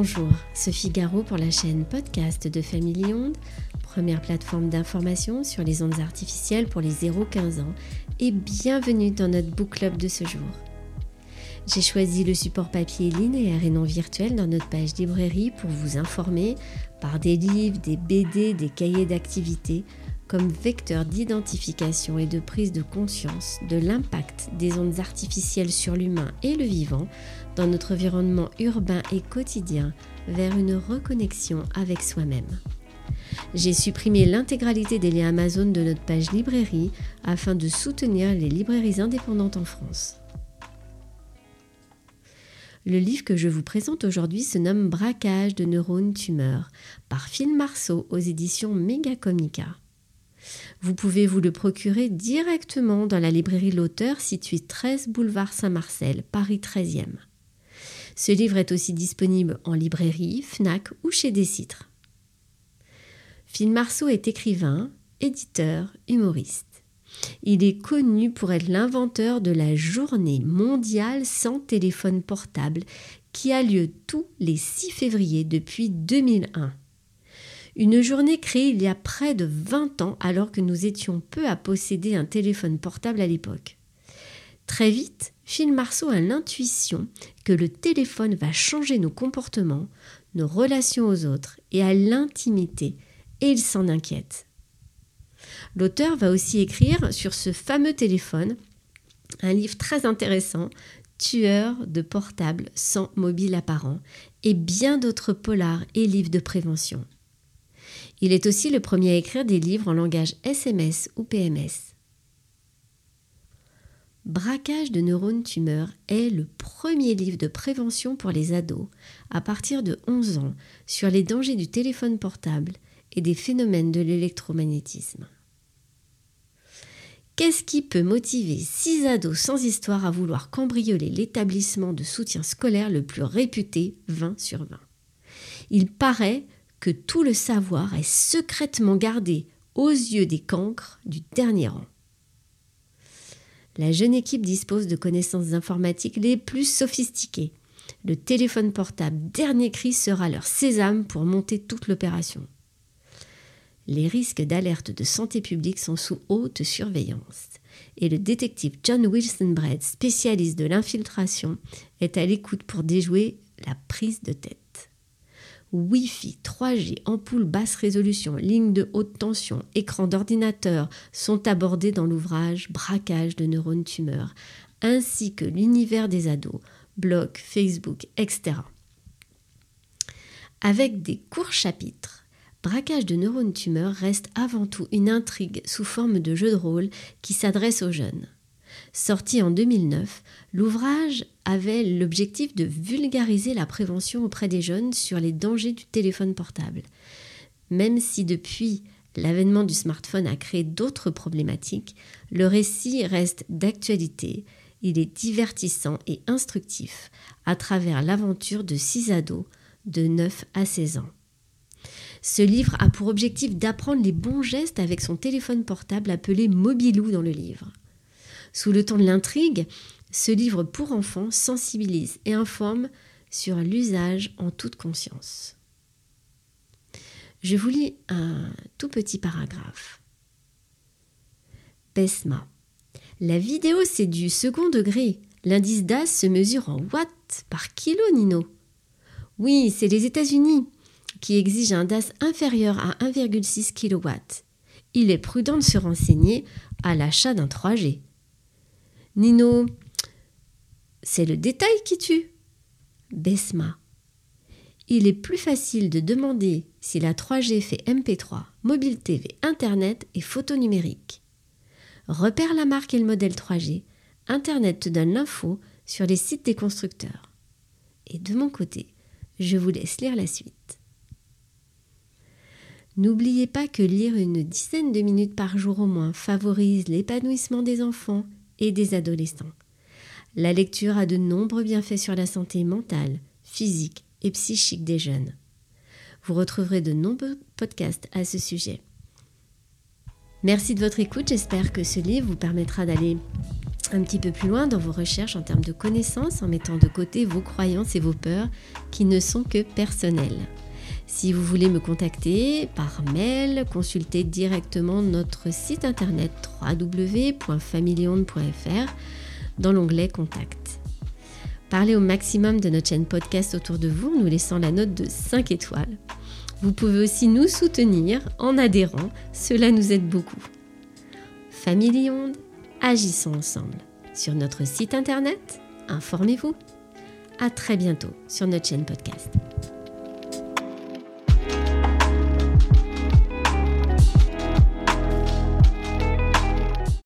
Bonjour, Sophie Garot pour la chaîne podcast de Family Onde, première plateforme d'information sur les ondes artificielles pour les 0-15 ans, et bienvenue dans notre book club de ce jour. J'ai choisi le support papier linéaire et non virtuel dans notre page librairie pour vous informer par des livres, des BD, des cahiers d'activité comme vecteur d'identification et de prise de conscience de l'impact des ondes artificielles sur l'humain et le vivant dans notre environnement urbain et quotidien vers une reconnexion avec soi-même. J'ai supprimé l'intégralité des liens Amazon de notre page librairie afin de soutenir les librairies indépendantes en France. Le livre que je vous présente aujourd'hui se nomme Braquage de neurones tumeurs par Phil Marceau aux éditions Megacomica. Vous pouvez vous le procurer directement dans la librairie L'Auteur située 13 boulevard Saint-Marcel, Paris 13e. Ce livre est aussi disponible en librairie, FNAC ou chez Décitre. Phil Marceau est écrivain, éditeur, humoriste. Il est connu pour être l'inventeur de la journée mondiale sans téléphone portable qui a lieu tous les 6 février depuis 2001. Une journée créée il y a près de 20 ans alors que nous étions peu à posséder un téléphone portable à l'époque. Très vite, Phil Marceau a l'intuition que le téléphone va changer nos comportements, nos relations aux autres et à l'intimité, et il s'en inquiète. L'auteur va aussi écrire sur ce fameux téléphone un livre très intéressant, Tueur de portable sans mobile apparent, et bien d'autres polars et livres de prévention. Il est aussi le premier à écrire des livres en langage SMS ou PMS. Braquage de neurones tumeurs est le premier livre de prévention pour les ados à partir de 11 ans sur les dangers du téléphone portable et des phénomènes de l'électromagnétisme. Qu'est-ce qui peut motiver six ados sans histoire à vouloir cambrioler l'établissement de soutien scolaire le plus réputé 20 sur 20 Il paraît que tout le savoir est secrètement gardé aux yeux des cancres du dernier rang. La jeune équipe dispose de connaissances informatiques les plus sophistiquées. Le téléphone portable dernier cri sera leur sésame pour monter toute l'opération. Les risques d'alerte de santé publique sont sous haute surveillance et le détective John Wilson Brett, spécialiste de l'infiltration, est à l'écoute pour déjouer la prise de tête. Wi-Fi, 3G, ampoule basse résolution, ligne de haute tension, écran d'ordinateur sont abordés dans l'ouvrage Braquage de neurones tumeurs, ainsi que l'univers des ados, blog, Facebook, etc. Avec des courts chapitres, Braquage de neurones tumeurs reste avant tout une intrigue sous forme de jeu de rôle qui s'adresse aux jeunes. Sorti en 2009, l'ouvrage avait l'objectif de vulgariser la prévention auprès des jeunes sur les dangers du téléphone portable. Même si depuis l'avènement du smartphone a créé d'autres problématiques, le récit reste d'actualité. Il est divertissant et instructif à travers l'aventure de six ados de 9 à 16 ans. Ce livre a pour objectif d'apprendre les bons gestes avec son téléphone portable appelé Mobilou dans le livre. Sous le ton de l'intrigue, ce livre pour enfants sensibilise et informe sur l'usage en toute conscience. Je vous lis un tout petit paragraphe. PESMA. La vidéo, c'est du second degré. L'indice DAS se mesure en watts par kilo, Nino. Oui, c'est les États-Unis qui exigent un DAS inférieur à 1,6 kW. Il est prudent de se renseigner à l'achat d'un 3G. Nino, c'est le détail qui tue. Besma. Il est plus facile de demander si la 3G fait MP3, mobile TV, Internet et photo numérique. Repère la marque et le modèle 3G. Internet te donne l'info sur les sites des constructeurs. Et de mon côté, je vous laisse lire la suite. N'oubliez pas que lire une dizaine de minutes par jour au moins favorise l'épanouissement des enfants et des adolescents. La lecture a de nombreux bienfaits sur la santé mentale, physique et psychique des jeunes. Vous retrouverez de nombreux podcasts à ce sujet. Merci de votre écoute, j'espère que ce livre vous permettra d'aller un petit peu plus loin dans vos recherches en termes de connaissances en mettant de côté vos croyances et vos peurs qui ne sont que personnelles. Si vous voulez me contacter par mail, consultez directement notre site internet www.familionde.fr dans l'onglet Contact. Parlez au maximum de notre chaîne podcast autour de vous en nous laissant la note de 5 étoiles. Vous pouvez aussi nous soutenir en adhérant, cela nous aide beaucoup. Famille agissons ensemble. Sur notre site internet, informez-vous. À très bientôt sur notre chaîne podcast.